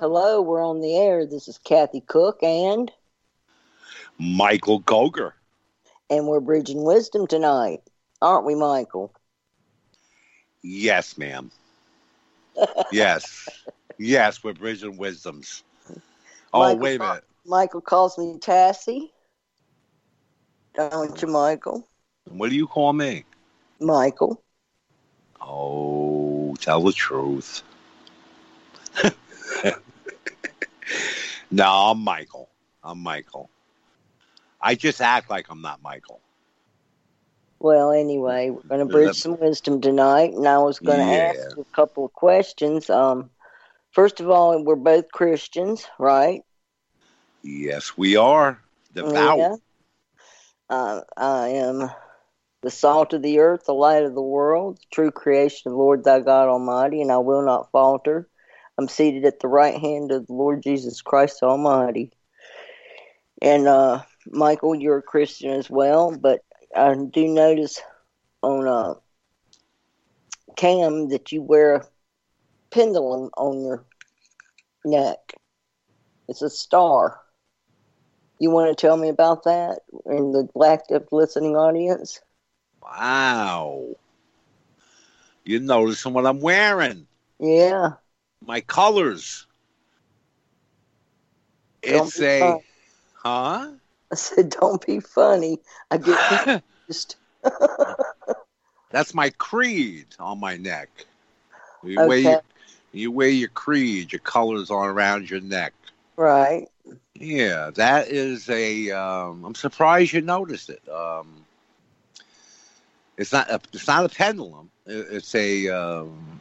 Hello, we're on the air. This is Cathy Cook and Michael Goger. and we're bridging wisdom tonight, aren't we, Michael? Yes, ma'am. yes. Yes, we're bridging wisdoms. Oh, Michael, wait a minute. Michael calls me Tassie. Don't you, Michael? What do you call me? Michael. Oh, tell the truth. No, I'm Michael. I'm Michael. I just act like I'm not Michael. Well, anyway, we're going to bridge some wisdom tonight, and I was going to Yeah. ask a couple of questions. Um, first of all, we're both Christians, right? Yes, we are. Devout. Yeah. Uh, I am the salt of the earth, the light of the world, the true creation of the Lord thy God Almighty, and I will not falter. I'm seated at the right hand of the Lord Jesus Christ Almighty. And uh, Michael, you're a Christian as well, but I do notice on uh, Cam that you wear a pendulum on your neck. It's a star. You want to tell me about that in the black listening audience? Wow. You're noticing what I'm wearing. Yeah. My colors. Don't It's a. funny. Huh? I said, don't be funny. I get confused. That's my creed on my neck. You, wear your, you wear your creed, your colors on around your neck. right. Yeah, that is a. Um, I'm surprised you noticed it. Um, it's not. A, it's not a pendulum. It's a. Um,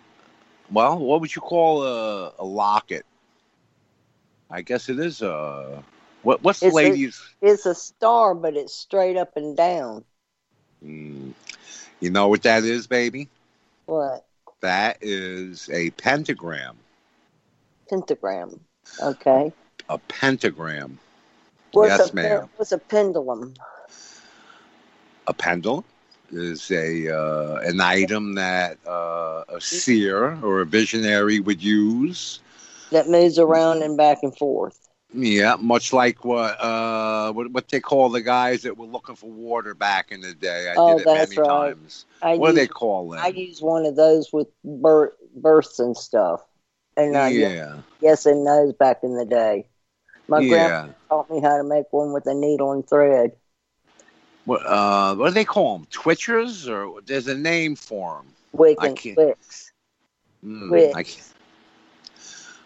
well, what would you call a, a locket? I guess it is a. What, what's the It's a- It's a star, but it's straight up and down. Mm, you know what that is, baby? What? That is a pentagram. Pentagram. Okay. A pentagram. What's Yes, a, ma'am. What's a pendulum? A pendulum is a uh, an item that uh, a seer or a visionary would use. That moves around and back and forth. Yeah, much like what uh, what, what they call the guys that were looking for water back in the day. I Oh, did it that's many right. times. I What do they use, call them? I use one of those with birth, births and stuff. And uh, yeah. yes and no's back in the day. My yeah. taught me how to make one with a needle and thread. What uh, what do they call them? Twitchers, or there's a name for them. I and. Mm, I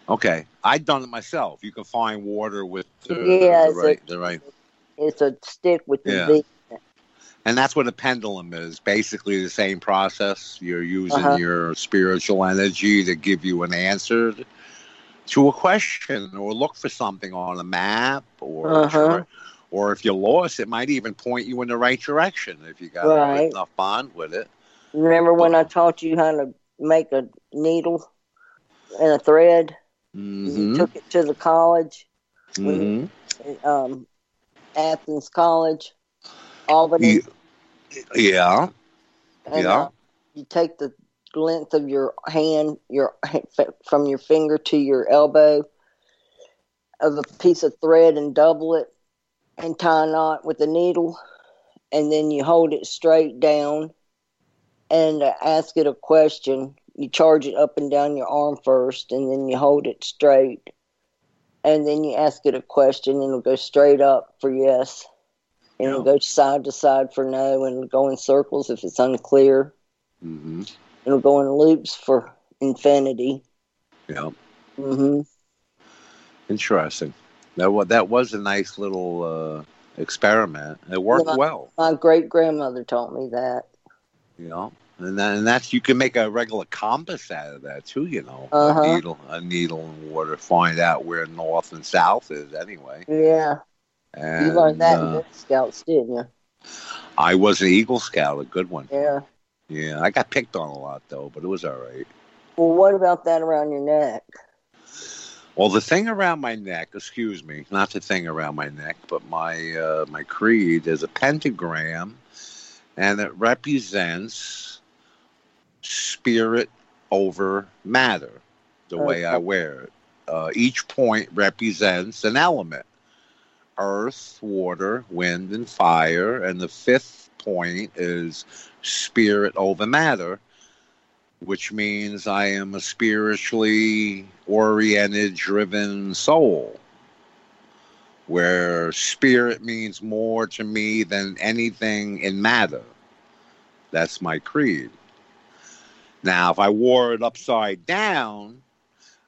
Okay, I've done it myself. You can find water with the, Yeah, the a- right, the right, It's a stick with the Yeah. V. and that's what a pendulum is. Basically, the same process. You're using Uh-huh. your spiritual energy to give you an answer to a question, or look for something on a map, or Uh-huh. Or if you're lost, it might even point you in the right direction if you got Right. enough bond with it. Remember when I taught you how to make a needle and a thread? You Mm-hmm. took it to the college, mm-hmm. um, Athens College, Albany. Yeah. and, yeah. uh, you take the length of your hand, your from your finger to your elbow, of a piece of thread and double it, and tie a knot with a needle, and then you hold it straight down, and uh, ask it a question. You charge it up and down your arm first, and then you hold it straight, and then you ask it a question, and it'll go straight up for yes, and it'll go side to side for no, and it'll go in circles if it's unclear. Mm-hmm. It'll go in loops for infinity. Yeah. hmm Interesting. That was that was a nice little uh, experiment. It worked Yeah. well, My great grandmother taught me that. you know. And that, and that's you can make a regular compass out of that too, you know. Uh-huh. A needle, a needle in water, find out where north and south is anyway. Yeah, And, you learned that in uh, Scouts, didn't you? I was an Eagle Scout, a good one. Yeah. Yeah, I got picked on a lot though, but it was all right. Well, what about that around your neck? Well, the thing around my neck, excuse me, not the thing around my neck, but my uh, my creed is a pentagram, and it represents spirit over matter. The way I wear it, Uh, each point represents an element earth, water, wind, and fire. And the fifth point is spirit over matter, which means I am a spiritually oriented, driven soul. Where spirit means more to me than anything in matter. That's my creed. Now, if I wore it upside down,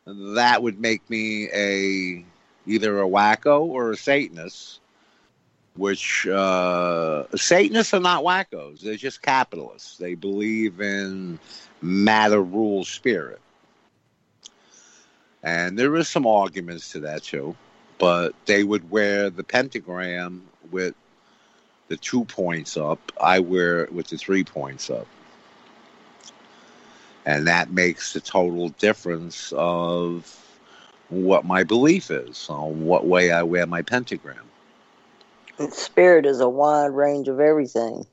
that would make me a either a wacko or a Satanist. Which uh, Satanists are not wackos; they're just capitalists. They believe in matter rules spirit, and there is some arguments to that too. But they would wear the pentagram with the two points up. I wear it with the three points up and that makes the total difference of what my belief is on what way I wear my pentagram. Spirit is a wide range of everything.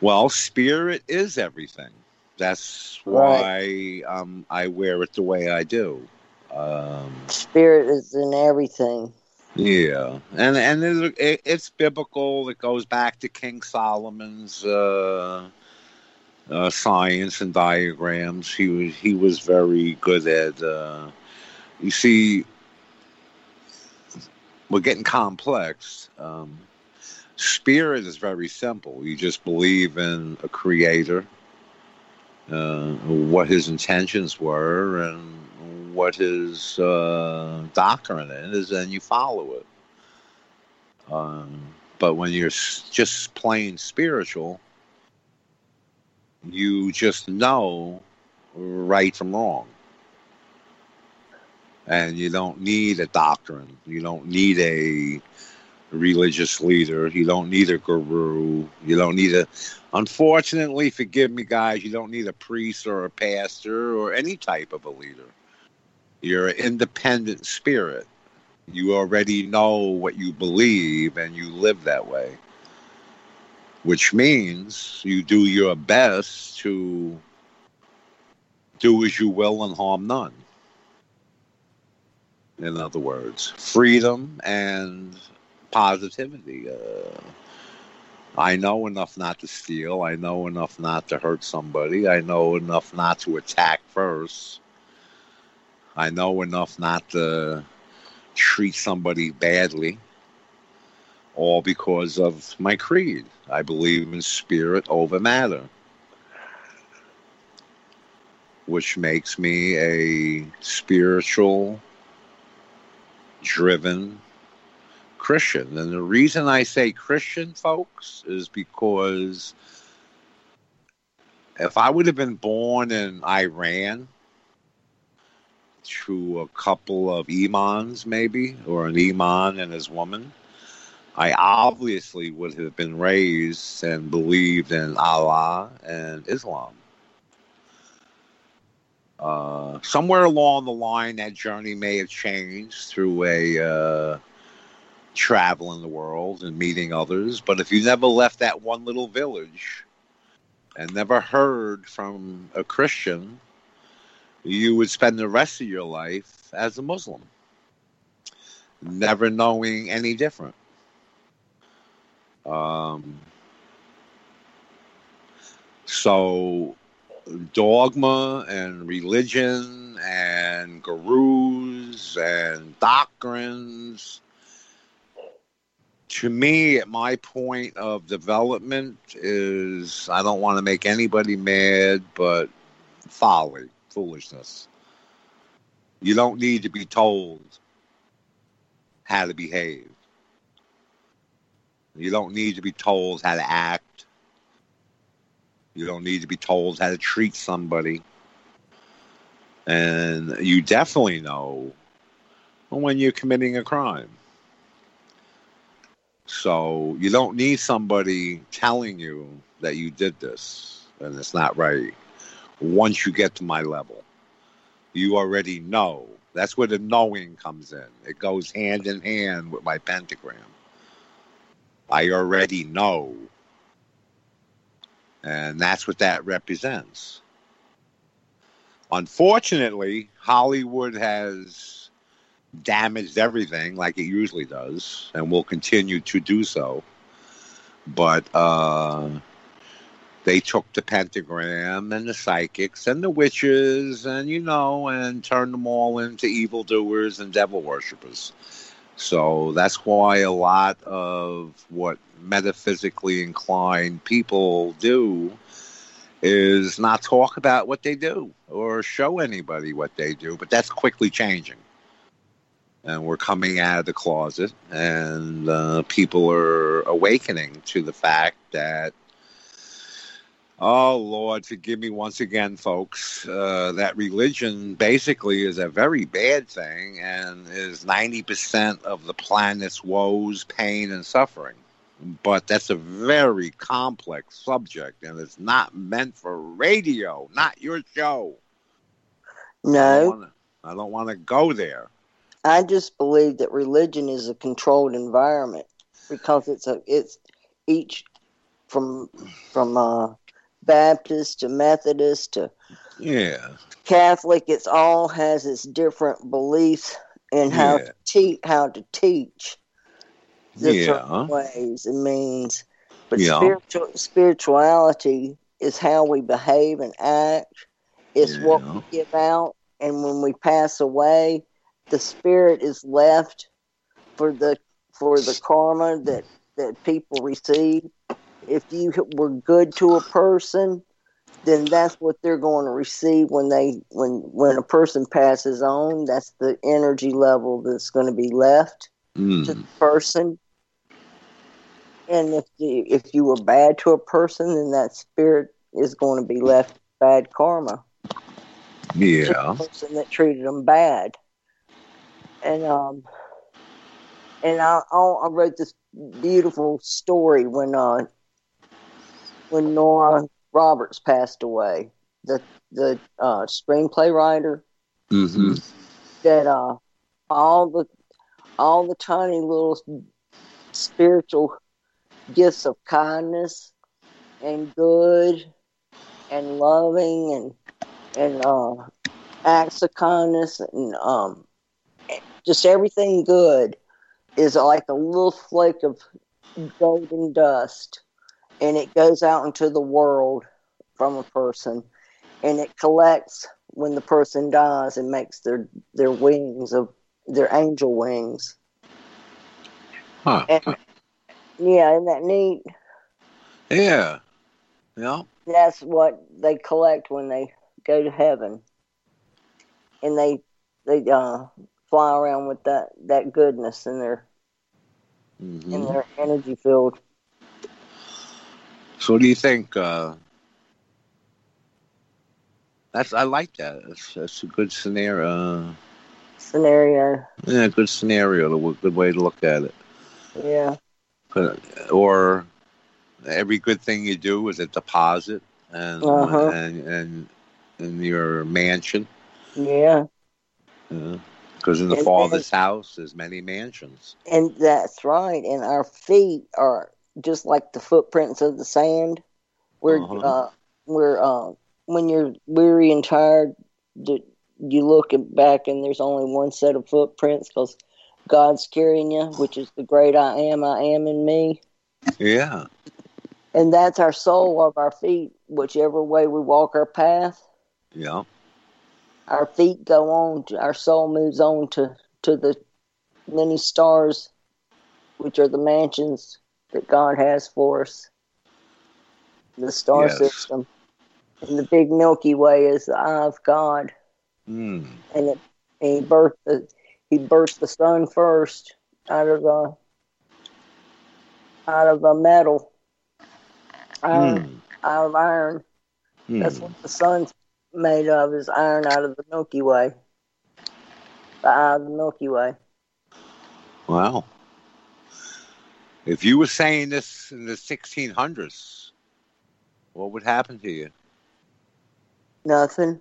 Well, spirit is everything. That's why right. um, I wear it the way I do. Um, spirit is in everything. Yeah, and and it, it's biblical. It goes back to King Solomon's uh, uh, science and diagrams. He was he was very good at. Uh, you see, we're getting complex. Um, spirit is very simple. You just believe in a creator, uh, what his intentions were, and what his uh, doctrine is, and you follow it. Um, but when you're just plain spiritual, you just know right from wrong. And you don't need a doctrine. You don't need a religious leader. You don't need a guru. You don't need a, unfortunately, forgive me, guys, you don't need a priest or a pastor or any type of a leader. You're an independent spirit. You already know what you believe and you live that way which means you do your best to do as you will and harm none. In other words, freedom and positivity. Uh, I know enough not to steal. I know enough not to hurt somebody. I know enough not to attack first. I know enough not to treat somebody badly all because of my creed. I believe in spirit over matter, which makes me a spiritual driven Christian. And the reason I say Christian, folks, is because if I would have been born in Iran, to a couple of imams, maybe, or an imam and his woman, I obviously would have been raised and believed in Allah and Islam. Uh, somewhere along the line, that journey may have changed through a uh, travel in the world and meeting others. But if you never left that one little village and never heard from a Christian, you would spend the rest of your life as a Muslim, never knowing any different. Um, so, dogma and religion and gurus and doctrines. To me, at my point of development, is I don't want to make anybody mad, but folly, foolishness. You don't need to be told how to behave. You don't need to be told how to act. You don't need to be told how to treat somebody. And you definitely know when you're committing a crime. So you don't need somebody telling you that you did this and it's not right. Once you get to my level, you already know. That's where the knowing comes in. It goes hand in hand with my pentagram. I already know. And that's what that represents. Unfortunately, Hollywood has damaged everything like it usually does and will continue to do so. But uh, they took the pentagram and the psychics and the witches and, you know, and turned them all into evildoers and devil worshippers. So that's why a lot of what metaphysically inclined people do is not talk about what they do or show anybody what they do. But that's quickly changing. And we're coming out of the closet, and uh, people are awakening to the fact that Oh, Lord, forgive me once again, folks. Uh, that religion basically is a very bad thing and is 90% of the planet's woes, pain, and suffering. But that's a very complex subject and it's not meant for radio, not your show. No. I don't want to go there. I just believe that religion is a controlled environment because it's a it's each from from uh Baptist to Methodist to yeah Catholic. It's all has its different beliefs in how Yeah. to teach how to teach the Yeah. ways and means. But Yeah. spiritual spirituality is how we behave and act. It's what we give out, and when we pass away, the spirit is left for the for the karma that that people receive. If you were good to a person, then that's what they're going to receive when they when when a person passes on. That's the energy level that's going to be left to Mm. the person. And if you, if you were bad to a person, then that spirit is going to be left bad karma to Yeah. person that treated them bad. And um, and I I I wrote this beautiful story when uh when Nora Roberts passed away, the the uh, screenplay writer hmm that uh all the all the tiny little spiritual gifts of kindness and good and loving and and uh acts of kindness and um just everything good is like a little flake of golden dust and it goes out into the world from a person and it collects when the person dies and makes their their wings of their angel wings. Huh. And yeah, isn't that neat? Yeah. Yeah. That's what they collect when they go to heaven, and they they uh, fly around with that that goodness in their in hmm their energy field. So, what do you think? Uh, that's I like that. That's, that's a good scenario. Scenario, Yeah, good scenario. A good way to look at it. yeah, But- Or every good thing you do is a deposit, and Uh-huh. and and in your mansion. yeah, Because in the And Father's house, there's many mansions. and that's right. And our feet are just like the footprints of the sand. We're Uh-huh. uh, we're uh, when you're weary and tired, you look back and there's only one set of footprints because God's carrying you, which is the great I am, I am in me. Yeah. And that's our soul of our feet, whichever way we walk our path. Yeah. Our feet go on, to, our soul moves on to, to the many stars, which are the mansions that God has for us. The star Yes. system. And the big Milky Way is the eye of God. Mm. And, it, and he birthed the he birthed the sun first out of the out of the metal. Iron, Mm. out of iron. Mm. That's what the sun's made of is iron out of the Milky Way. The eye of the Milky Way. Wow. If you were saying this in the 1600s, what would happen to you? Nothing.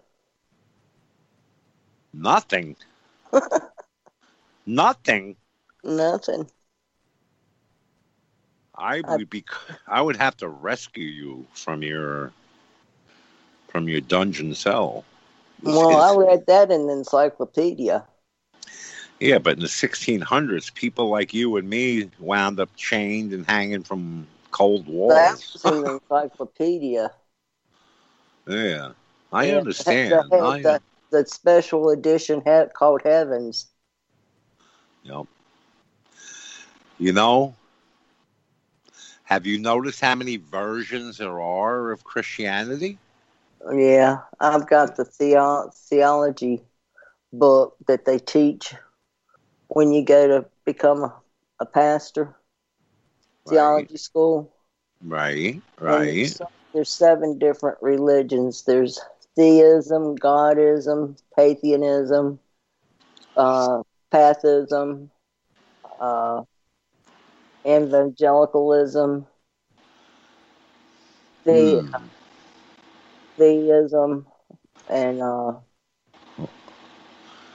Nothing. Nothing. Nothing. I would be. I would have to rescue you from your from your dungeon cell. Well, I read that in the encyclopedia. Yeah, but in the 1600s, people like you and me wound up chained and hanging from cold walls. That was in the encyclopedia. yeah, I Yeah, understand. The, I, the, the special edition he- called Heavens. Yep. You know, have you noticed how many versions there are of Christianity? Yeah, I've got the theo- theology book that they teach when you go to become a, a pastor. Theology school. Right, right. There's, there's seven different religions. There's theism, godism, pantheism, uh, pathism, uh, evangelicalism, the Hmm. theism, and uh,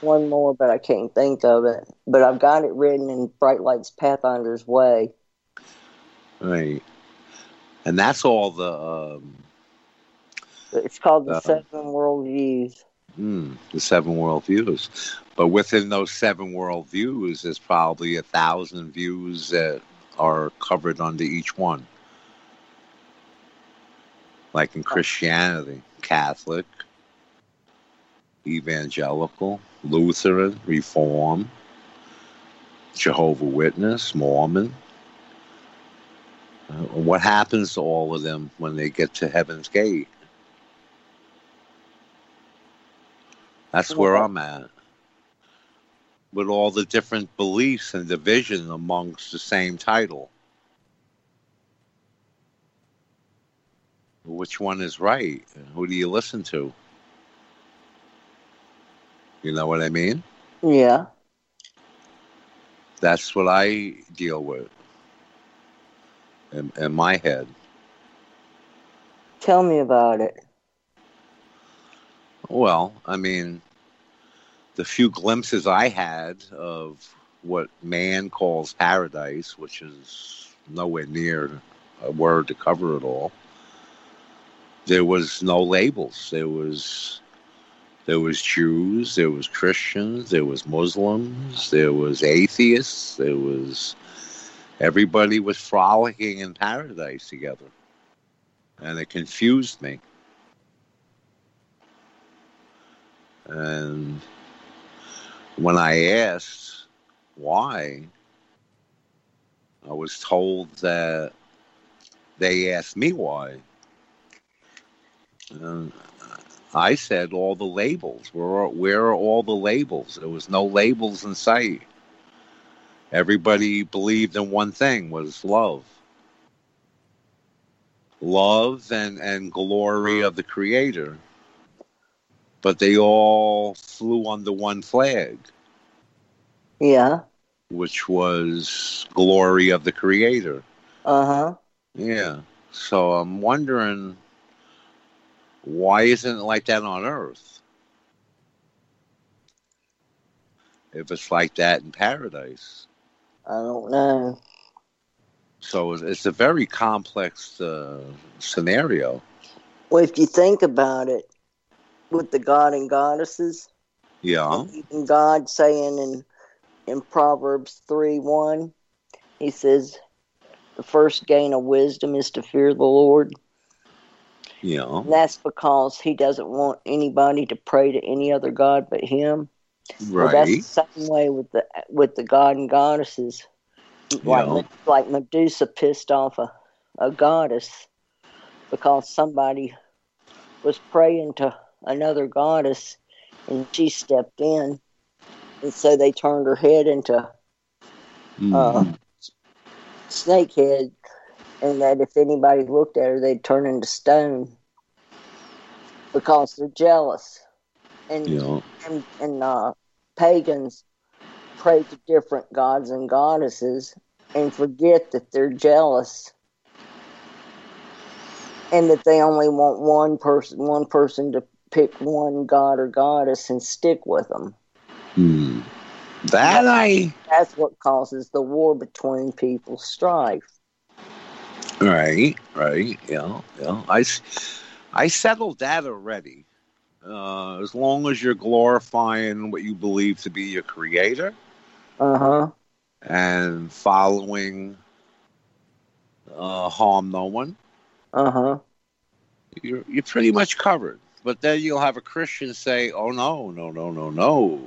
one more, but I can't think of it. But I've got it written in Bright Lights Pathfinder's Way. Right. And that's all the um, It's called the Uh-oh. Seven World Views. hmm, the seven world views. But within those seven world views, there's probably a thousand views that are covered under each one. Like in Christianity, Catholic, Evangelical, Lutheran, Reform, Jehovah Witness, Mormon. Uh, what happens to all of them when they get to Heaven's Gate? That's where I'm at. With all the different beliefs and division amongst the same title. Which one is right? Who do you listen to? You know what I mean? Yeah. That's what I deal with in, in my head. Tell me about it. Well, I mean, the few glimpses I had of what man calls paradise, which is nowhere near a word to cover it all, there was no labels. There was there was Jews, there was Christians, there was Muslims, there was atheists, there was everybody was frolicking in paradise together. And it confused me. And when I asked why, I was told that they asked me why. And I said all the labels. Where are, where are all the labels? There was no labels in sight. Everybody believed in one thing was love. Love and, and glory of the creator but they all flew under one flag, Yeah. which was glory of the creator. Uh huh. Yeah. So I'm wondering why isn't it like that on Earth? If it's like that in paradise. I don't know. So it's- a very complex uh, scenario. Well, if you think about it, with the god and goddesses, Yeah. and God saying in in Proverbs three one, He says, "The first gain of wisdom is to fear the Lord." Yeah. And that's because He doesn't want anybody to pray to any other god but Him. Well, that's the same way with the with the god and goddesses. Like Yeah. like Medusa pissed off a, a goddess because somebody was praying to another goddess and she stepped in and so they turned her head into Mm. snakehead and that if anybody looked at her they'd turn into stone because they're jealous and yeah. and, and uh, pagans pray to different gods and goddesses and forget that they're jealous and that they only want one person one person to pick one god or goddess and stick with them Hmm. That I that's what causes the war between people strife Right, right, yeah, yeah. I, I settled that already. uh, as long as you're glorifying what you believe to be your creator Uh huh. and following uh, harm no one, Uh huh. you're you're pretty much covered. But then you'll have a Christian say, "Oh no, no, no, no, no!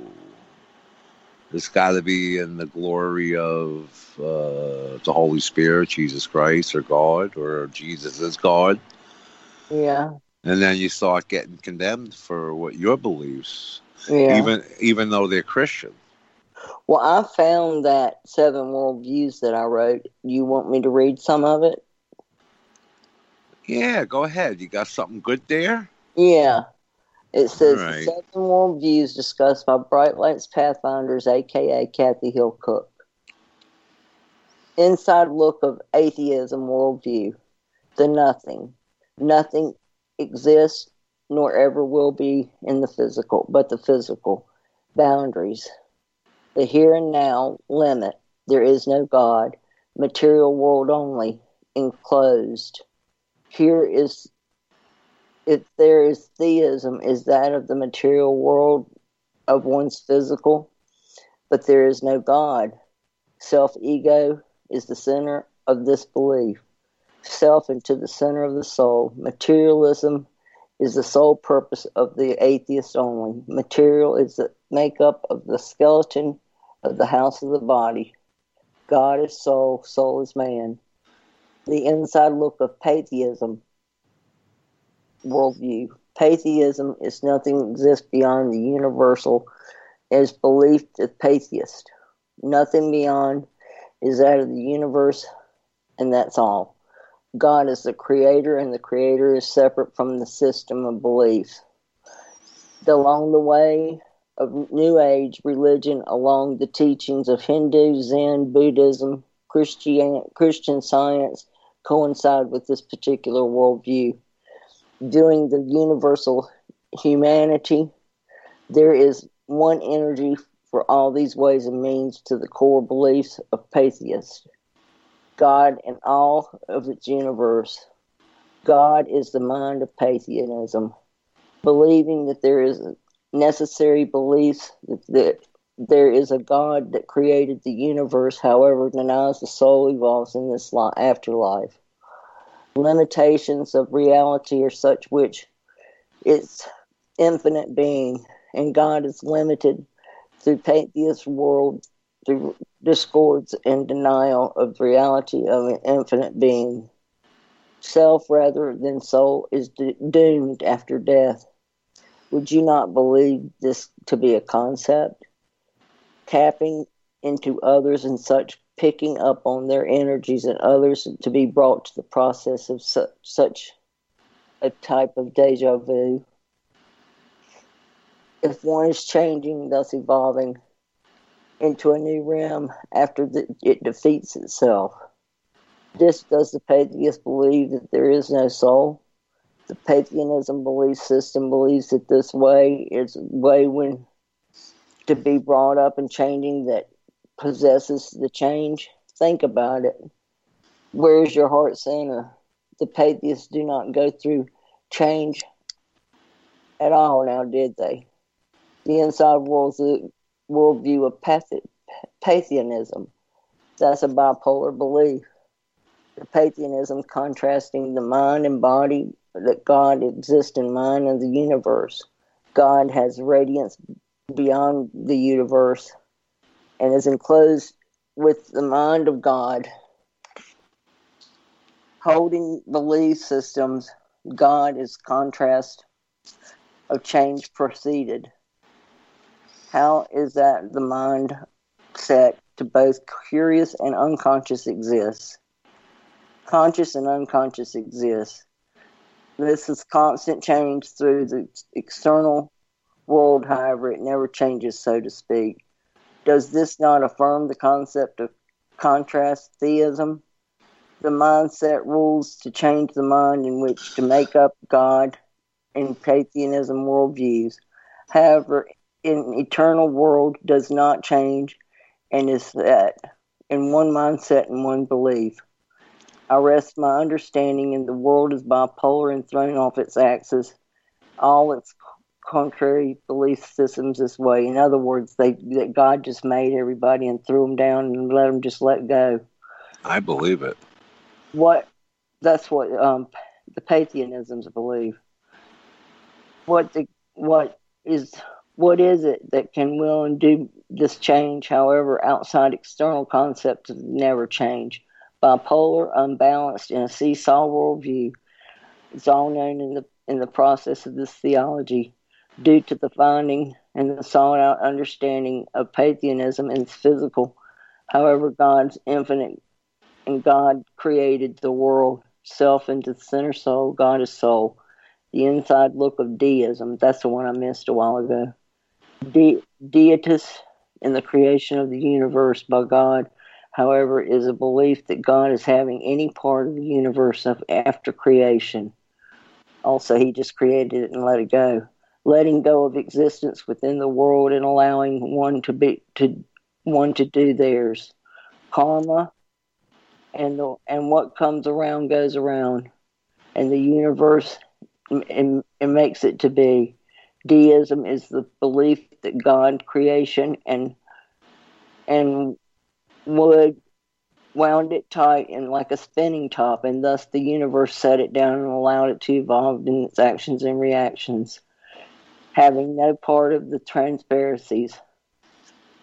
It's got to be in the glory of uh, the Holy Spirit, Jesus Christ, or God, or Jesus is God." Yeah. And then you start getting condemned for what your beliefs, Yeah. even even though they're Christian. well, I found that seven worldviews that I wrote. You want me to read some of it? Yeah, go ahead. You got something good there? Yeah. It says Right. seven worldviews discussed by Bright Lights Pathfinders, aka Cathy Hill Cook. Inside look of atheism worldview. The nothing. Nothing exists nor ever will be in the physical, but the physical. Boundaries. The here and now limit. There is no God. Material world only. Enclosed. Here is if there is theism, is that of the material world of one's physical, but there is no God. Self ego is the center of this belief. Self into the center of the soul. Materialism is the sole purpose of the atheist only. Material is the makeup of the skeleton of the house of the body. God is soul, soul is man. The inside look of pantheism worldview. Pantheism is nothing exists beyond the universal as belief of pantheist. Nothing beyond is out of the universe, and that's all. God is the creator, and the creator is separate from the system of belief. Along the way of New Age religion, along the teachings of Hindu, Zen, Buddhism, Christian, Christian science coincide with this particular worldview doing the universal humanity, there is one energy for all these ways and means to the core beliefs of pantheists. God and all of its universe. God is the mind of pantheism, believing that there is necessary beliefs that, that there is a God that created the universe, however, denies the soul evolves in this li- afterlife limitations of reality are such which its infinite being and God is limited through pantheist world through discords and denial of reality of an infinite being. Self rather than soul is do- doomed after death. Would you not believe this to be a concept? Tapping into others and such picking up on their energies and others to be brought to the process of such, such a type of deja vu. If one is changing, thus evolving into a new realm after the, it defeats itself. This does the pantheist believe that there is no soul. The pantheism belief system believes that this way is way when to be brought up and changing that possesses the change. Think about it. Where is your heart center? The pantheists do not go through change at all now, did they? The inside world's worldview of path- pantheism. That's a bipolar belief. The pantheism contrasting the mind and body that God exists in mind and the universe. God has radiance beyond the universe and is enclosed with the mind of God. Holding belief systems, God is contrast of change proceeded. How is that the mind set to both curious and unconscious exists? Conscious and unconscious exists. This is constant change through the external world, however, it never changes, so to speak. Does this not affirm the concept of contrast theism? The mindset rules to change the mind in which to make up God and pantheism worldviews. However, an eternal world does not change and is set in one mindset and one belief. I rest my understanding in the world is bipolar and thrown off its axis. All its contrary belief systems this way. In other words, they that God just made everybody and threw them down and let them just let go. I believe it. What that's what um, the Paleontologians believe. What the what is what is it that can will and do this change? However, outside external concepts never change. Bipolar, unbalanced, in a seesaw worldview. It's all known in the in the process of this theology due to the finding and the sought out understanding of pantheism and physical. However, God's infinite and God created the world, self into the center soul, God is soul. The inside look of deism, that's the one I missed a while ago. De- deitas in the creation of the universe by God, however, is a belief that God is having any part of the universe of after creation. Also, he just created it and let it go letting go of existence within the world and allowing one to be to one to do theirs. Karma and the and what comes around goes around, and the universe and makes it to be. Deism is the belief that God creation and and wood wound it tight and like a spinning top, and thus the universe set it down and allowed it to evolve in its actions and reactions having no part of the transparencies.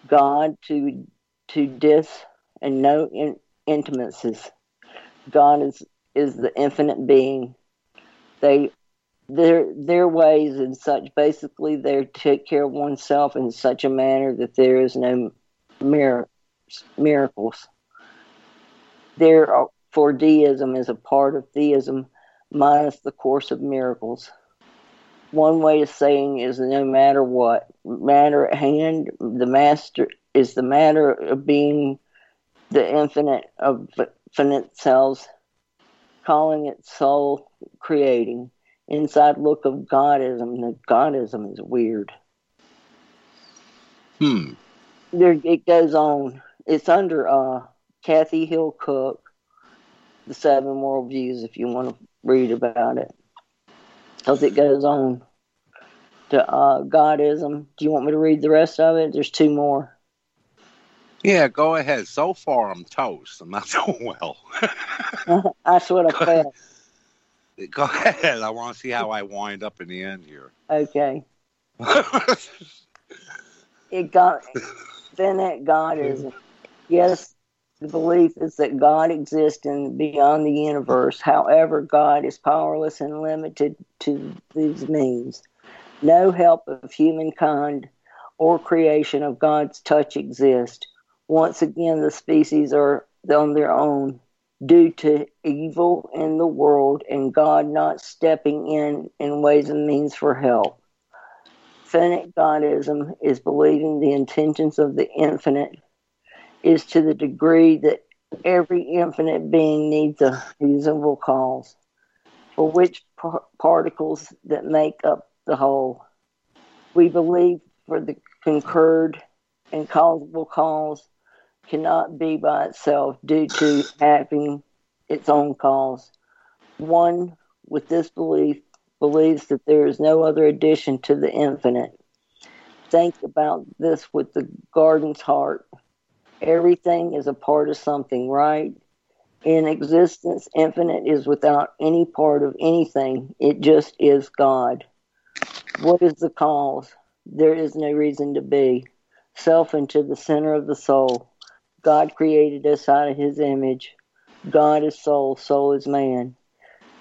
God to to dis and no in, intimacies. God is is the infinite being. They their their ways and such basically they take care of oneself in such a manner that there is no mir- miracles. There are, for deism is a part of theism minus the course of miracles one way of saying is no matter what matter at hand, the master is the matter of being the infinite of infinite selves calling it soul creating. Inside look of Godism. The Godism is weird. Hmm. There, it goes on. It's under uh, Cathy Hill Cook, The Seven Worldviews, if you want to read about it because it goes on to uh, Godism. Do you want me to read the rest of it? There's two more. Yeah, go ahead. So far, I'm toast. I'm not doing well. That's what I felt. Go ahead. I want to see how I wind up in the end here. Okay. it got then that God is yes, the belief is that God exists in beyond the universe. However, God is powerless and limited to these means. No help of humankind or creation of God's touch exists. Once again, the species are on their own due to evil in the world and God not stepping in in ways and means for help. Finite Godism is believing the intentions of the infinite is to the degree that every infinite being needs a reasonable cause, for which par- particles that make up the whole. We believe for the concurred and causable cause cannot be by itself due to having its own cause. One with this belief believes that there is no other addition to the infinite. Think about this with the garden's heart Everything is a part of something, right? In existence, infinite is without any part of anything. It just is God. What is the cause? There is no reason to be. Self into the center of the soul. God created us out of his image. God is soul, soul is man.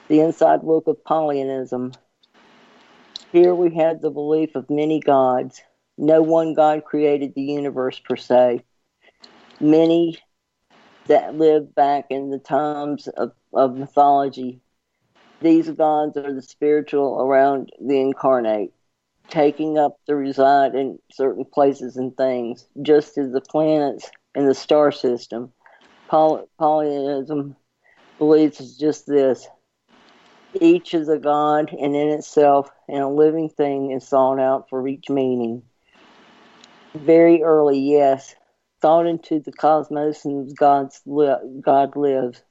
The inside look of Paulinism. Here we have the belief of many gods. No one God created the universe per se many that live back in the times of, of mythology. These gods are the spiritual around the incarnate, taking up the reside in certain places and things, just as the planets in the star system. Poly- Paulinism believes is just this. Each is a god and in itself, and a living thing is sought out for each meaning. Very early, yes, thought into the cosmos and God's li- God lives.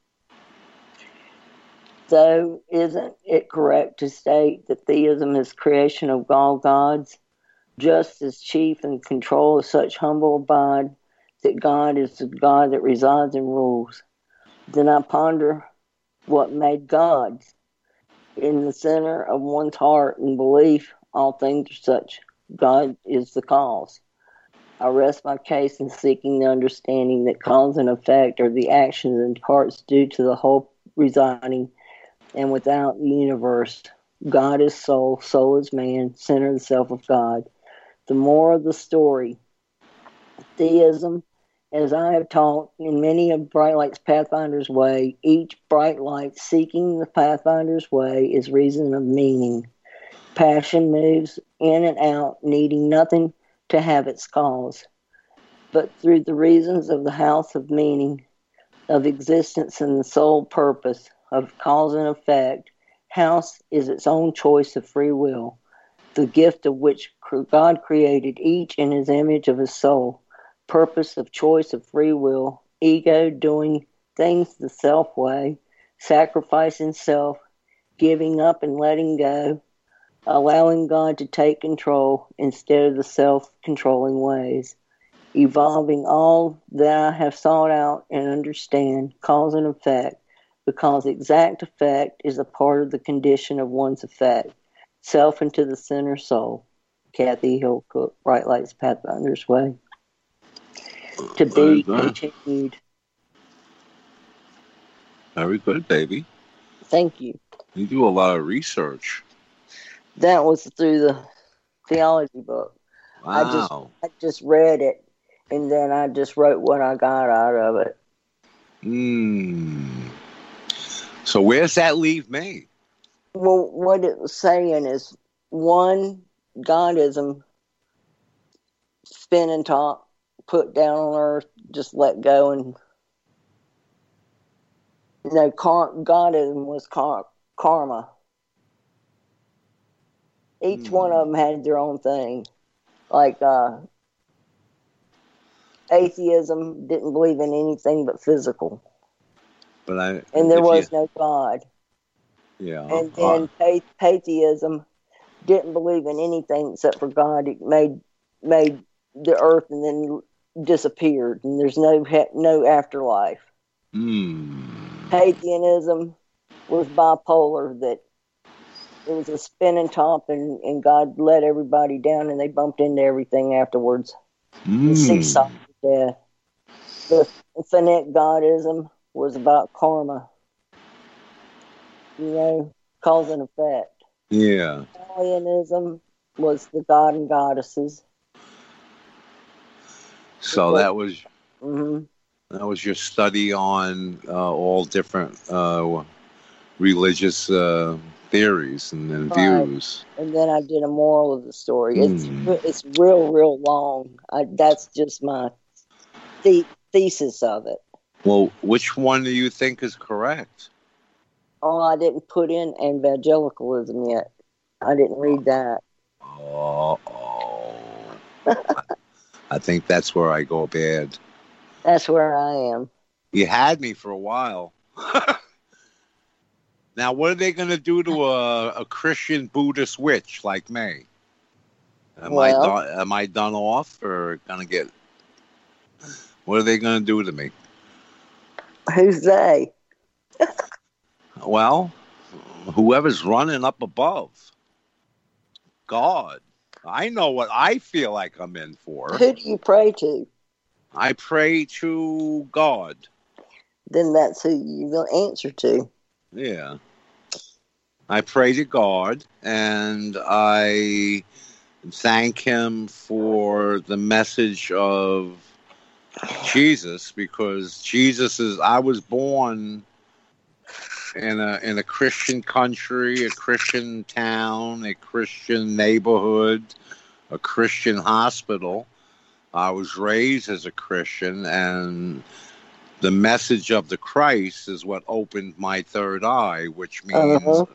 So, isn't it correct to state that theism is creation of all gods, just as chief and control of such humble abide that God is the God that resides and rules? Then I ponder what made gods in the center of one's heart and belief. All things are such. God is the cause. I rest my case in seeking the understanding that cause and effect are the actions and parts due to the whole residing and without the universe. God is soul, soul is man, center the self of God. The more of the story, theism, as I have taught in many of Bright Light's Pathfinder's way, each bright light seeking the Pathfinder's way is reason of meaning. Passion moves in and out, needing nothing to have its cause, but through the reasons of the house of meaning, of existence and the sole purpose, of cause and effect, house is its own choice of free will, the gift of which God created each in his image of his soul, purpose of choice of free will, ego doing things the self way, sacrificing self, giving up and letting go, allowing God to take control instead of the self controlling ways, evolving all that I have sought out and understand, cause and effect, because exact effect is a part of the condition of one's effect, self into the center soul. Cathy Hill Cook, Bright Lights Pathfinder's Way. To be continued. Very good, baby. Thank you. You do a lot of research. That was through the theology book. Wow. I just I just read it and then I just wrote what I got out of it. Hmm. So where's that leave me? Well, what it was saying is one Godism, spin and top, put down on earth, just let go, and you know, car- Godism was car- karma. Each Hmm. one of them had their own thing. Like uh, atheism didn't believe in anything but physical, But I and there was you- no God. yeah. and uh, then pa- patheism didn't believe in anything except for God. It made made the earth and then disappeared, and there's no no afterlife. hmm. Paganism was bipolar. That it was a spinning top, and and God let everybody down, and they bumped into everything afterwards. Hmm. The seesaw death. The infinite Godism was about karma. You know, cause and effect. Yeah. Italianism was the god and goddesses. So that was hmm that was your study on uh, all different uh, religious uh, theories and, then Right. views. And then I did a moral of the story. It's Hmm. it's real, real long. I, that's just my the, thesis of it. Well, which one do you think is correct? Oh, I didn't put in evangelicalism yet. I didn't read that. Oh, oh. I think that's where I go bad. That's where I am. You had me for a while. now, what are they going to do to a, a Christian Buddhist witch like me? Am I Well- done, am I done off or going to get? What are they going to do to me? Who's they? Well, whoever's running up above, God. I know what I feel like I'm in for. Who do you pray to? I pray to God. Then that's who you will answer to. Yeah. I pray to God and I thank Him for the message of Jesus because Jesus is, I was born in a, in a Christian country, a Christian town, a Christian neighborhood, a Christian hospital. I was raised as a Christian and the message of the Christ is what opened my third eye, which means Uh-huh.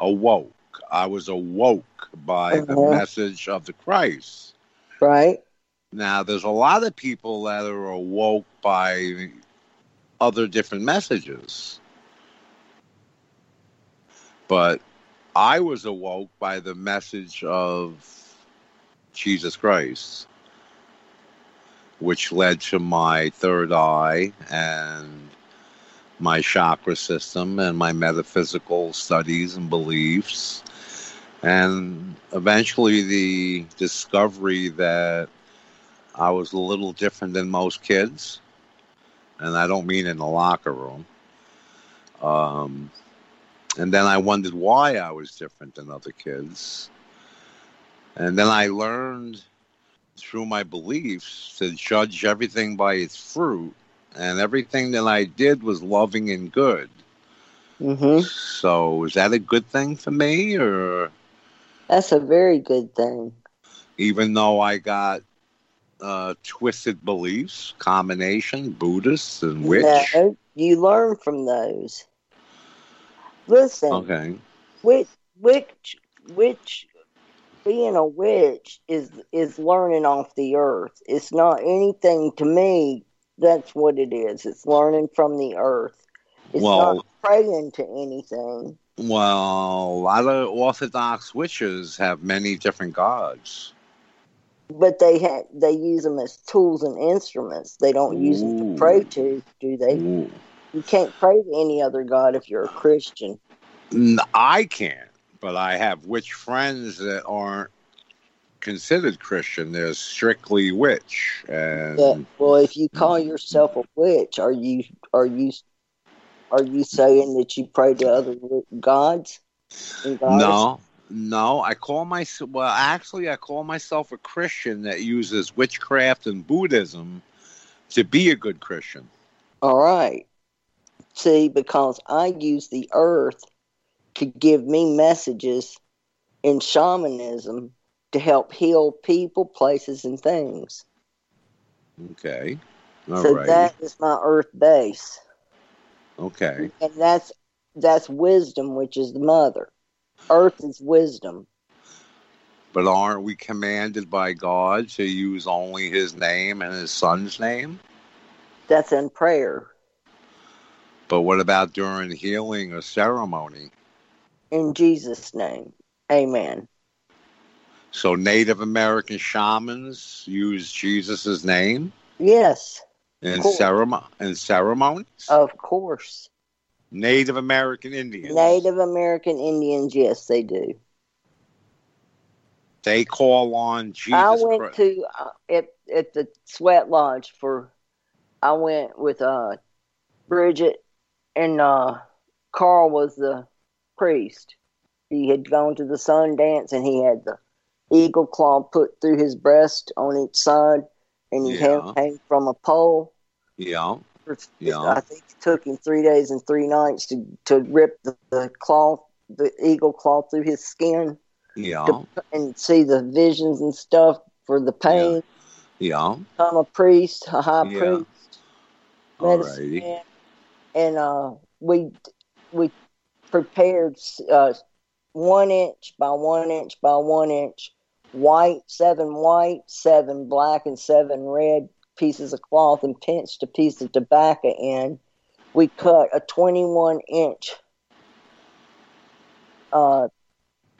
Awoke. I was awoke by the Uh-huh. message of the Christ. Right? Now, there's a lot of people that are awoke by other different messages. But I was awoke by the message of Jesus Christ, which led to my third eye and my chakra system and my metaphysical studies and beliefs. And eventually the discovery that I was a little different than most kids. And I don't mean in the locker room. Um, and then I wondered why I was different than other kids. And then I learned through my beliefs to judge everything by its fruit. And everything that I did was loving and good. hmm So is that a good thing for me? Or That's a very good thing. even though I got uh, twisted beliefs, combination, Buddhists and witch? No, you learn from those. Listen, Okay. witch, witch, witch, being a witch is is learning off the earth. It's not anything to me. That's what it is. It's learning from the earth. It's Well- not praying to anything. Well, a lot of Orthodox witches have many different gods. But they ha- they use them as tools and instruments. They don't use them to pray to, do they? Ooh. You can't pray to any other god if you're a Christian. I can't, but I have witch friends that aren't considered Christian. They're strictly witch, and Yeah. Well, if you call yourself a witch, are you are you are you saying that you pray to other wi- gods? no, no. I call myself well. Actually, I call myself a Christian that uses witchcraft and Buddhism to be a good Christian. All right. See, because I use the earth to give me messages in shamanism to help heal people, places, and things. Okay, all so right. that is my earth base, okay, and that's that's wisdom, which is the mother. Earth is wisdom. but aren't we commanded by God to use only His name and His Son's name? That's in prayer. But what about during healing or ceremony? In Jesus' name, Amen. So Native American shamans use Jesus' name Yes, in ceremony in ceremonies. of course. Native American Indians. Native American Indians, yes, they do. They call on Jesus. I went Christ. to uh, at at the Sweat Lodge for. I went with uh, Bridget and uh, Carl was the priest. He had gone to the sun dance and he had the eagle claw put through his breast on each side, and he Yeah. hang, from a pole. Yeah, Yeah. I think it took him three days and three nights to to rip the, the claw, the eagle claw through his skin yeah, and see the visions and stuff for the pain. yeah. I'm a priest, a high Yeah. priest, medicine Alrighty. man, and uh, we we prepared uh, one inch by one inch by one inch white, seven white, seven black, and seven red pieces of cloth, and pinched a piece of tobacco in. We cut a 21 inch uh,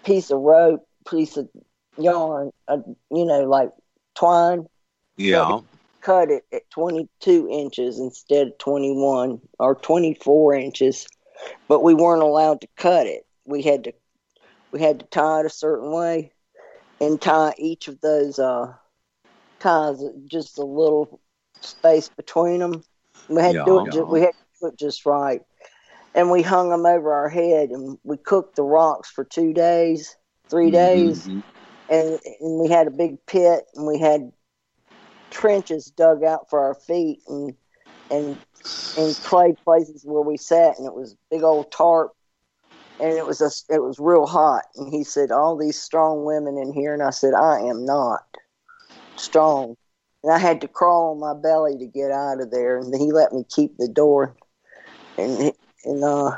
piece of rope, piece of yarn, uh, you know, like twine. Yeah, cut it at 22 inches instead of 21 or 24 inches but we weren't allowed to cut it. We had to we had to tie it a certain way and tie each of those uh ties just a little space between them we had to do it Yeah. ju- we had to do it just right and we hung them over our head and we cooked the rocks for two days 3 days Mhm. and, and we had a big pit and we had trenches dug out for our feet and and and clay places where we sat and it was big old tarp and it was a, it was real hot and he said all these strong women in here and I said I am not strong and I had to crawl on my belly to get out of there and he let me keep the door and and uh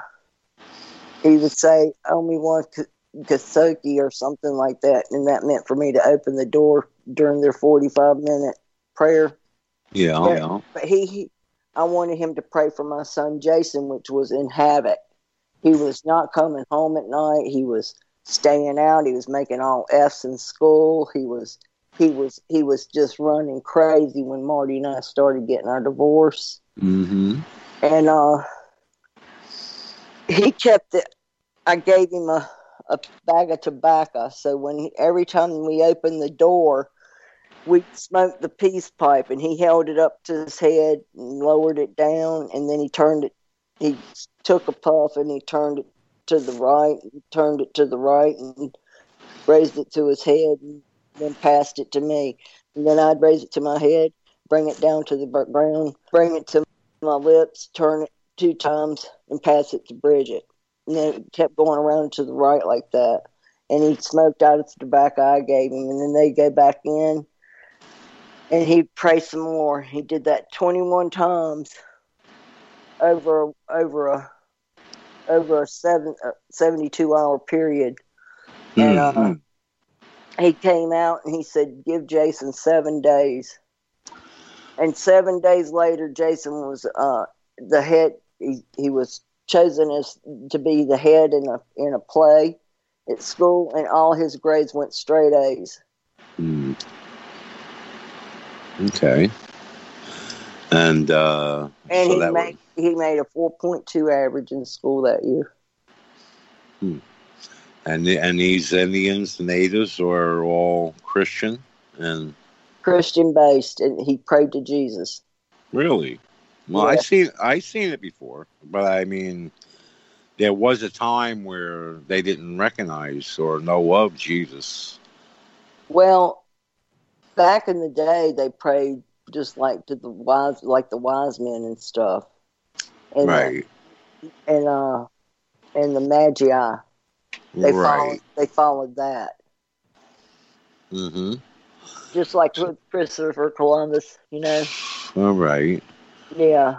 he would say only one Kasoki or something like that, and that meant for me to open the door during their forty-five minute prayer. yeah, Yeah. yeah. But he, he, I wanted him to pray for my son Jason, which was in havoc, He was not coming home at night. He was staying out. He was making all F's in school. He was he was he was just running crazy when Marty and I started getting our divorce. Mm-hmm. And uh, he kept it. I gave him a, a bag of tobacco. So when he, every time we opened the door, we smoked the peace pipe, and he held it up to his head and lowered it down, and then he turned it. He took a puff and he turned it to the right, and turned it to the right, and raised it to his head, and then passed it to me. And then I'd raise it to my head, bring it down to the ground, bring it to my lips, turn it two times, and pass it to Bridget. And then it kept going around to the right like that. And he smoked out of the tobacco I gave him, and then they go back in, and he'd pray some more. He did that 21 times over over a over a seven, uh, 72 hour period. And uh, Mm-hmm. he came out and he said, Give Jason seven days. And seven days later, Jason was uh, the head. He, he was chosen as to be the head in a in a play at school, and all his grades went straight A's. Mm. Okay. And uh, And so he that made he made a four point two average in school that year. and the, and these Indians, the natives, are all Christian and Christian based, and he prayed to Jesus. really. Well, I seen I seen it before, but I mean, there was a time where they didn't recognize or know of Jesus. Well, back in the day, they prayed just like to the wise, like the wise men and stuff, and uh, right. and uh, and the magi. They followed. They followed that, Mm-hmm. just like with Christopher Columbus. You know. All right. Yeah.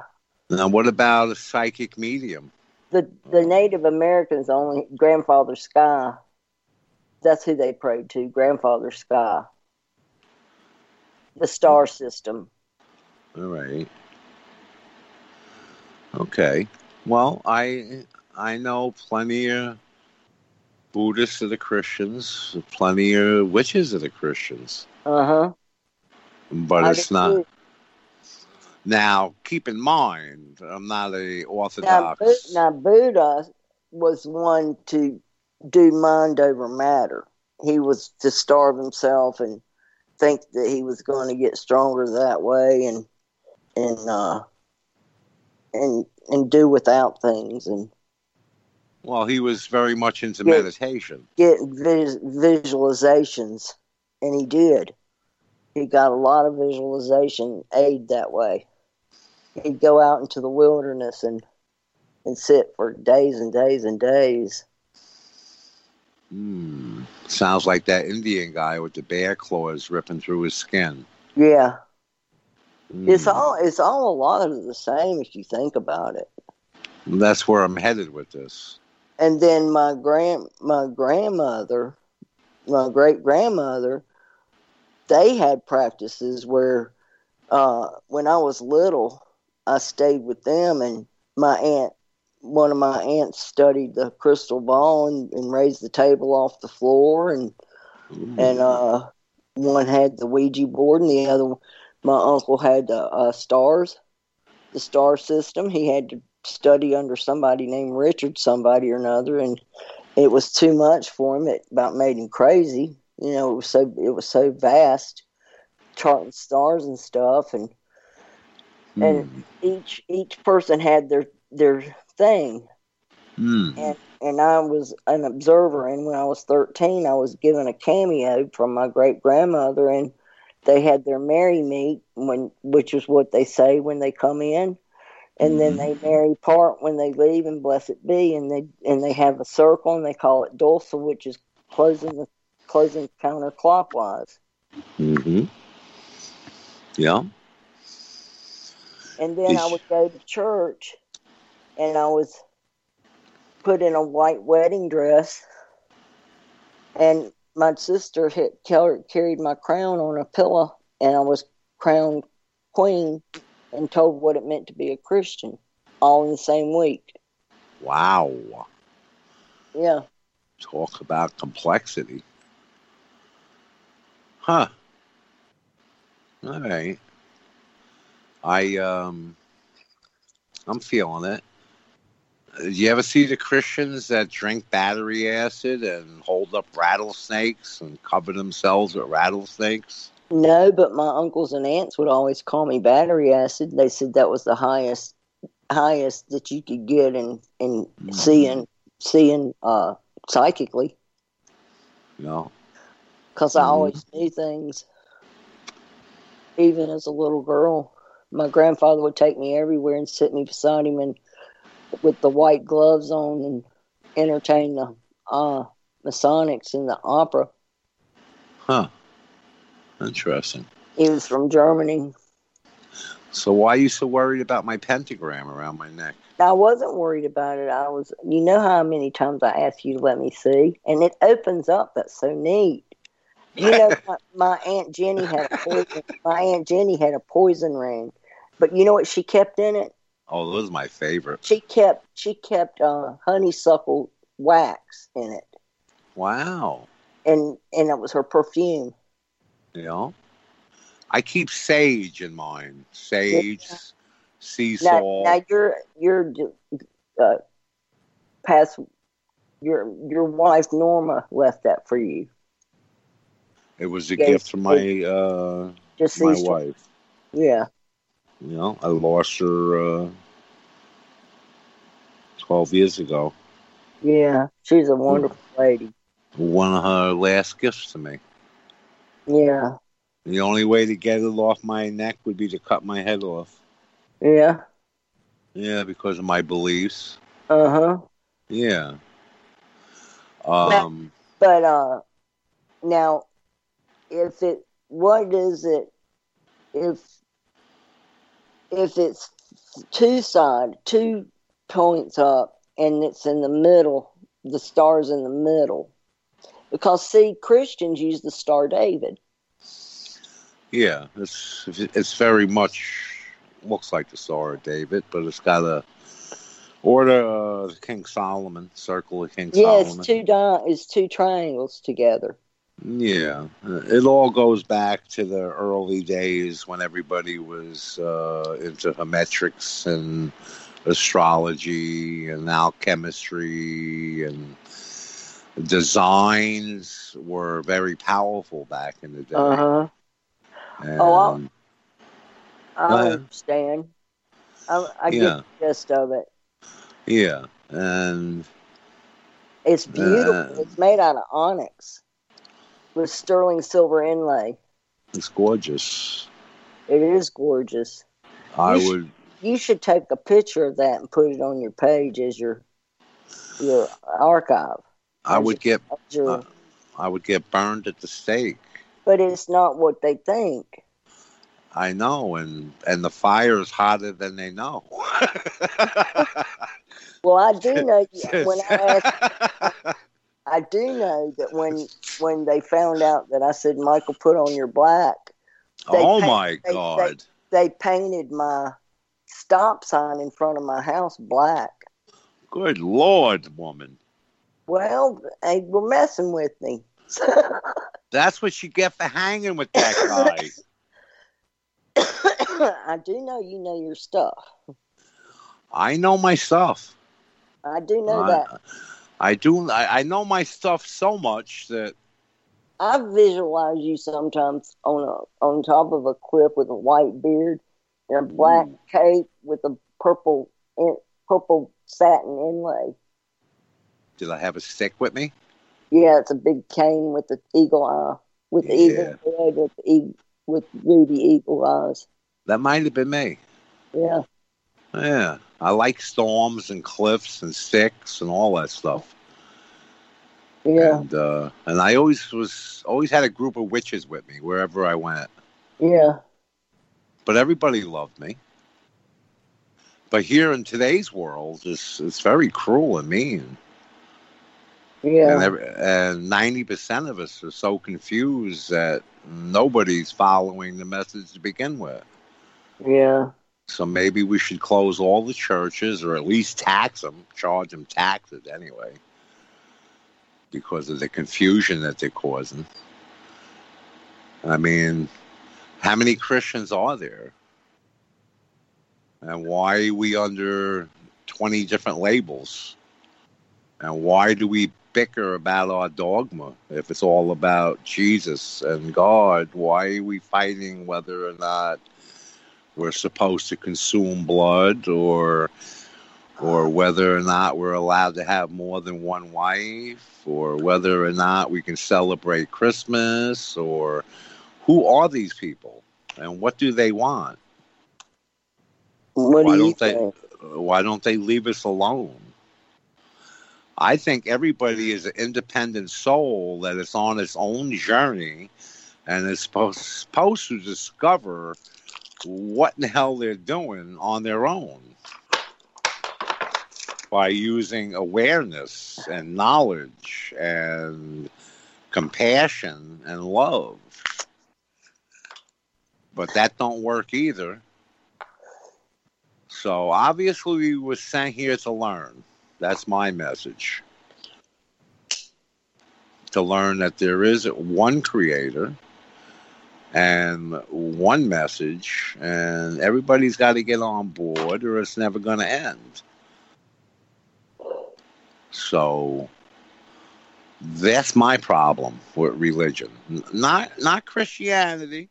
Now, what about a psychic medium? The the Native Americans only grandfather Sky. That's who they prayed to, grandfather Sky. The star system. All right. Okay. Well, I I know plenty of Buddhists are the Christians, plenty of witches are the Christians, Uh huh. but it's not. Now, keep in mind, I'm not a Now, Orthodox. Bu- now, Buddha was one to do mind over matter. He was to starve himself and think that he was going to get stronger that way, and and uh, and and do without things and well, he was very much into Yeah. meditation. get vis- visualizations, and he did. He got a lot of visualization aid that way. He'd go out into the wilderness and and sit for days and days and days. Hmm. Sounds like that Indian guy with the bear claws ripping through his skin. Yeah, it's Hmm. all it's all a lot of the same if you think about it. That's where I'm headed with this. And then my grand my grandmother, my great grandmother, they had practices where uh, when I was little, I stayed with them, and my aunt, one of my aunts, studied the crystal ball and, and raised the table off the floor, and Ooh. and uh, one had the Ouija board, and the other, my uncle had the uh, stars, the star system. He had to study under somebody named Richard, somebody or another, and it was too much for him. It about made him crazy. You know, it was so it was so vast, charting stars and stuff, and and- Hmm. each each person had their their thing Hmm. and and I was an observer. And when I was thirteen, I was given a cameo from my great grandmother, and they had their merry meet when, which is what they say when they come in, and then Mhm. they merry part when they leave, and bless it be, and they and they have a circle, and they call it dulce, which is closing the closing counterclockwise. Mm-hmm. Yeah. And then I would go to church, and I was put in a white wedding dress, and my sister had carried my crown on a pillow, and I was crowned queen and told what it meant to be a Christian, all in the same week. Wow. Yeah. Talk about complexity. Huh. All right. I um I'm feeling it. You ever see the Christians that drink battery acid and hold up rattlesnakes and cover themselves with rattlesnakes? No, but my uncles and aunts would always call me battery acid. They said that was the highest highest that you could get in in Mhm. seeing seeing uh psychically No. because I Mhm. always knew things. Even as a little girl, my grandfather would take me everywhere and sit me beside him and with the white gloves on and entertain the uh Masonics in the opera. Huh. Interesting. He was from Germany. So why are you so worried about my pentagram around my neck? I wasn't worried about it. I was, you know, how many times I asked you to let me see, and it opens up. That's so neat. You know, my, my aunt Jenny had a poison. My aunt Jenny had a poison ring, but you know what she kept in it? Oh, those are my favorite. She kept she kept uh, honeysuckle wax in it, Wow. and and it was her perfume. Yeah. I keep sage in mine. Sage, sea Now, salt. now your your uh, past your your wife Norma left that for you. it was a Yes, gift from my uh Just my wife. yeah. You know, I lost her uh, twelve years ago. Yeah, she's a wonderful lady. One of her last gifts to me. Yeah, The only way to get it off my neck would be to cut my head off. yeah, Yeah, because of my beliefs. uh huh. Yeah. Um. But uh, now, if it, what is it? If if it's two side, two points up, and it's in the middle, the star's in the middle. Because see, Christians use the Star David. Yeah, it's it's very much looks like the Star of David, but it's got a order of King Solomon, circle of King Yeah, Solomon. it's two di- it's two triangles together. Yeah, it all goes back to the early days when everybody was uh, into hermetrics and astrology and alchemistry and designs were very powerful back in the day. Uh huh. And, Oh, I understand. I, I Yeah. get the gist of it. yeah, and It's beautiful. Uh, it's made out of onyx with sterling silver inlay. it's gorgeous. It is gorgeous. I You sh- would, You should take a picture of that and put it on your page as your your archive. I would get, your- uh, I would get burned at the stake. but it's not what they think. I know, and and the fire is hotter than they know. Well, I do know when I asked, I do know that when when they found out that I said Michael put on your black, oh paint- my they- God! they painted my stop sign in front of my house black. Good Lord, woman! Well, they were messing with me. That's what you get for hanging with that guy. I do know you know your stuff. I know my stuff. I do know I, that. I do. I, I know my stuff so much that I visualize you sometimes on a on top of a cliff with a white beard and a black Mm. cape with a purple in- purple satin inlay. did I have a stick with me? Yeah, it's a big cane with the eagle eye, with the Yeah. eagle head, with the e- with ruby eagle eyes. That might have been me. Yeah, Yeah, I like storms and cliffs and sticks and all that stuff. yeah, And uh, and I always was always had a group of witches with me wherever I went. yeah, But everybody loved me. But here in today's world, it's it's very cruel and mean. yeah. And and ninety percent of us are so confused that nobody's following the message to begin with. Yeah. So maybe we should close all the churches or at least tax them, charge them taxes anyway, because of the confusion that they're causing. I mean, how many Christians are there? And why are we under 20 different labels? And why do we bicker about our dogma if it's all about Jesus and God? Why are we fighting whether or not we're supposed to consume blood or or whether or not we're allowed to have more than one wife or whether or not we can celebrate Christmas or who are these people and what do they want? What why do don't they think? why don't they leave us alone? I think everybody is an independent soul that is on its own journey and is supposed, supposed to discover what in the hell they're doing on their own by using awareness and knowledge and compassion and love. But that don't work either. So obviously we were sent here to learn. That's my message. To learn that there is one creator and one message, and everybody's got to get on board, or it's never going to end. So that's my problem with religion. Not not Christianity,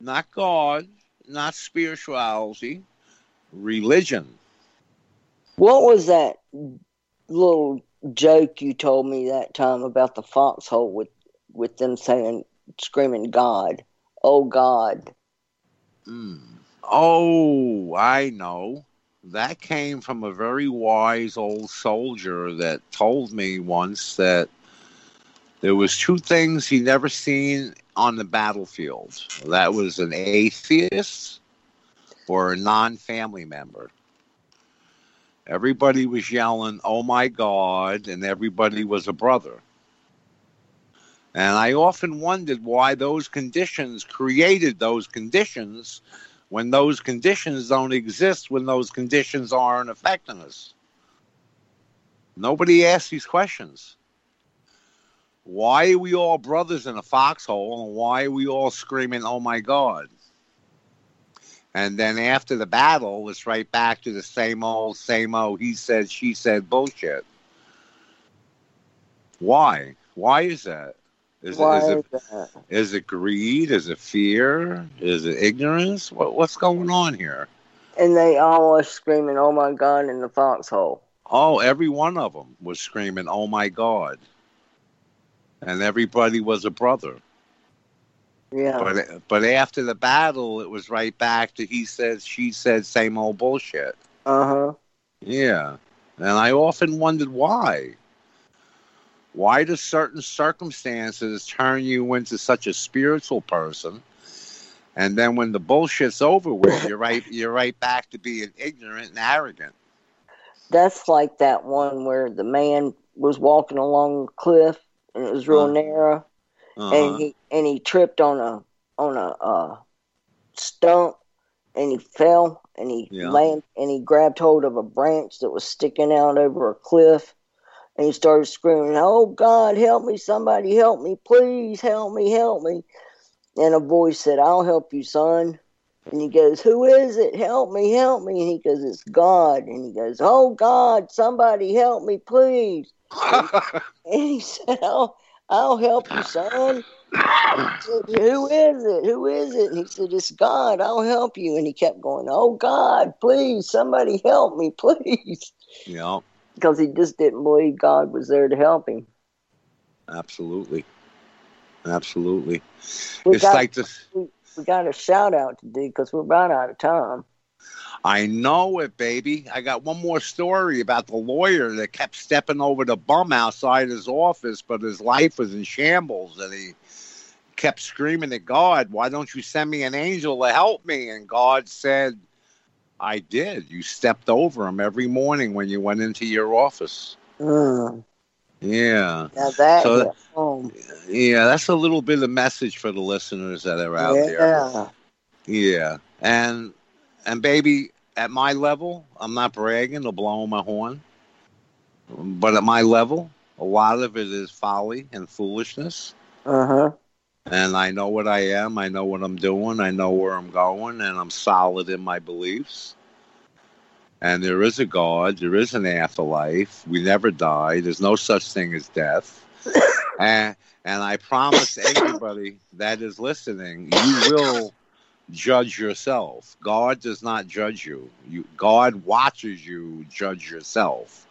not God, not spirituality, religion. What was that little joke you told me that time about the foxhole with with them saying screaming God, oh God. Mm. Oh, I know. That came from a very wise old soldier that told me once that there was two things he never seen on the battlefield. That was an atheist or a non-family member. Everybody was yelling, "Oh my God!" and everybody was a brother. And I often wondered why those conditions created those conditions when those conditions don't exist, when those conditions aren't affecting us. Nobody asks these questions. Why are we all brothers in a foxhole and why are we all screaming, oh my God? And then after the battle, it's right back to the same old, same old, he said, she said bullshit. Why? Why is that? Is, Why it, is, it, is that? is it greed? Is it fear? Is it ignorance? What, what's going on here? And they all were screaming, oh my God, in the foxhole. Oh, every one of them was screaming, "Oh my God!" And everybody was a brother. Yeah. But but after the battle, it was right back to he said, she said, same old bullshit. Uh huh. Yeah, and I often wondered why. Why do certain circumstances turn you into such a spiritual person, and then when the bullshit's over with, you're right, you're right back to being ignorant and arrogant. That's like that one where the man was walking along the cliff and it was real Uh-huh. narrow Uh-huh. and he and he tripped on a on a uh, stump and he fell and he Yeah. land and he grabbed hold of a branch that was sticking out over a cliff and he started screaming, "Oh God, help me! Somebody help me! Please help me! Help me!" And a voice said, "I'll help you, son." And he goes, "Who is it? Help me! Help me!" And he goes, "It's God." And he goes, "Oh God, somebody help me, please!" And he said, "I'll, I'll help you, son." Said, Who is it? Who is it? And he said, It's God. I'll help you. And he kept going, Oh God, please, somebody help me, please. yeah, Because he just didn't believe God was there to help him. absolutely, absolutely. We it's got like this. we got a shout out to do because we're about out of time. I know it, baby. I got one more story about the lawyer that kept stepping over the bum outside his office, but his life was in shambles, and he kept screaming at God, "Why don't you send me an angel to help me?" And God said, "I did. You stepped over him every morning when you went into your office." Mm, Yeah, now that So- home. yeah. That's a little bit of message for the listeners that are out there. Yeah. Yeah, and and baby, at my level, I'm not bragging or blowing my horn, but at my level, a lot of it is folly and foolishness. Uh huh. And I know what I am. I know what I'm doing. I know where I'm going, and I'm solid in my beliefs. And there is a God. There is an afterlife. We never die. There's no such thing as death. and and I promise anybody that is listening, you will judge yourself. God does not judge you. You God watches you judge yourself.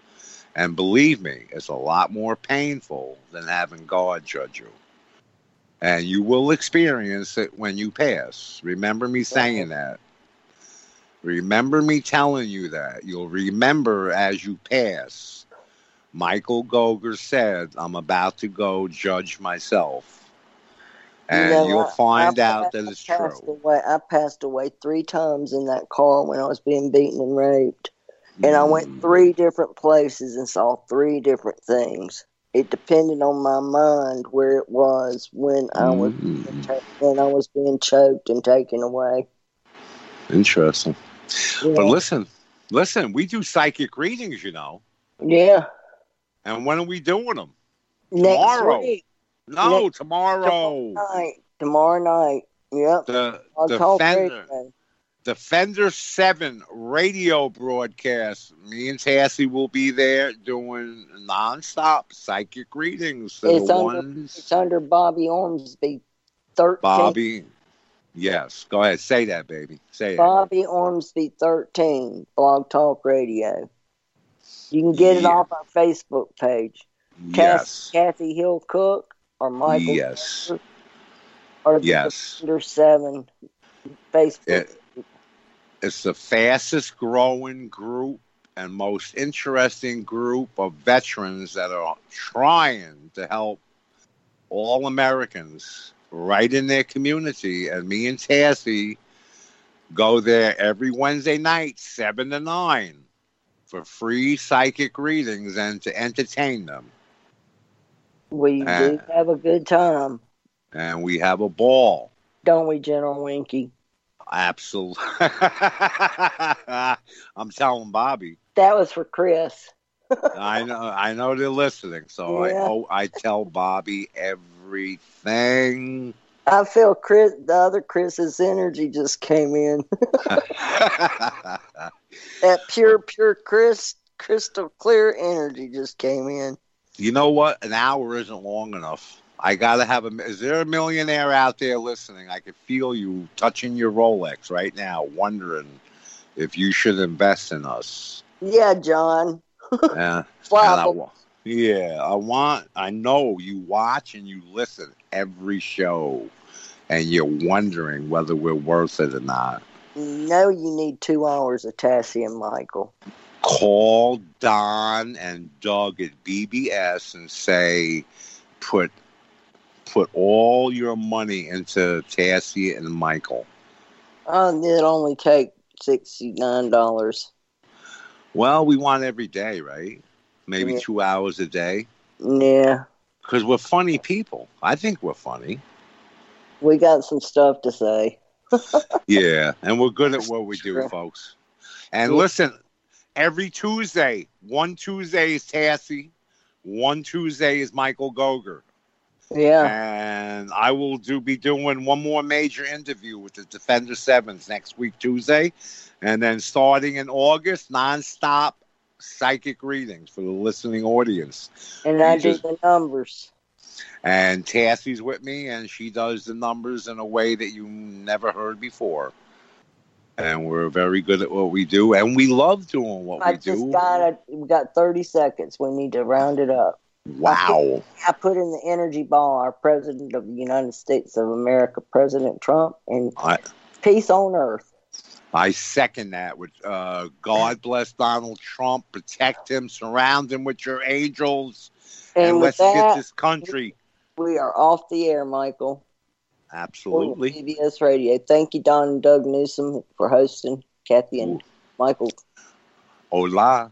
And believe me, it's a lot more painful than having God judge you. And you will experience it when you pass. Remember me saying that. Remember me telling you that. You'll remember as you pass. Michael Goger said, I'm about to go judge myself. And You know, you'll I- find I- out that I it's passed true. Away, I passed away three times in that car when I was being beaten and raped. And I went Mm. three different places and saw three different things. It depended on my mind where it was when I was Mm. when I was being choked and taken away. Interesting. You But listen, listen, we do psychic readings, you know. yeah, And when are we doing them? next Tomorrow. week, No, Next- tomorrow. night, tomorrow night. Yep, The I'll talk Defender, radio. 7 radio broadcast. Me and Tassie will be there doing nonstop psychic readings. It's under-. It's under Bobby Ormsby, thirteen. Bobby. Yes, go ahead. Say that, baby. Say it. Bobby Ormsby 13, Blog Talk Radio. You can get it off our Facebook page. Yes. Cathy Hill Cook or Michael Yes. or the Yes. Defender 7 Facebook. It- It's the fastest growing group and most interesting group of veterans that are trying to help all Americans right in their community. And me and Tassie go there every Wednesday night, 7 to 9, for free psychic readings and to entertain them. we uh, do have a good time, And we have a ball. don't we, General Winky? Absolutely. I'm telling Bobby. That was for Chris. I know. I know they're listening, so I oh, I tell Bobby everything. I feel Chris, the other Chris's energy just came in. That pure, pure Chris, crystal clear energy just came in. you know what? An hour isn't long enough. I gotta have a. Is there a millionaire out there listening? I can feel you touching your Rolex right now, wondering if you should invest in us. Yeah, John. Yeah. I yeah, I want. I know you watch and you listen every show, and you're wondering whether we're worth it or not. No, you need two hours of Tassie and Michael. Call Don and Doug at BBS and say, put put all your money into Tassie and Michael. Oh, it only take sixty nine dollars. Well, we want every day, right? Maybe Yeah. two hours a day, Yeah, because we're funny people. I think we're funny. we got some stuff to say. Yeah, and we're good at what we do, Sure. folks. And Yeah. listen, every Tuesday, one Tuesday is Tassie, one Tuesday is Michael Goger, Yeah, and I will do be doing one more major interview with the Defender Sevens next week Tuesday, and then starting in August, nonstop psychic readings for the listening audience. and I do the numbers. And Tassie's with me, and she does the numbers in a way that you never heard before. And we're very good at what we do, and we love doing what I we just do. got it. We got thirty seconds. We need to round it up. Wow. I put in the energy ball our president of the United States of America, President Trump, and I, peace on earth. I second that. With uh, God bless Donald Trump, protect him, surround him with your angels, and, And, let's get this country. we are off the air, Michael. Absolutely. BBS Radio. Thank you, Don and Doug Newsom, for hosting. Cathy and Ooh. Michael. Hola.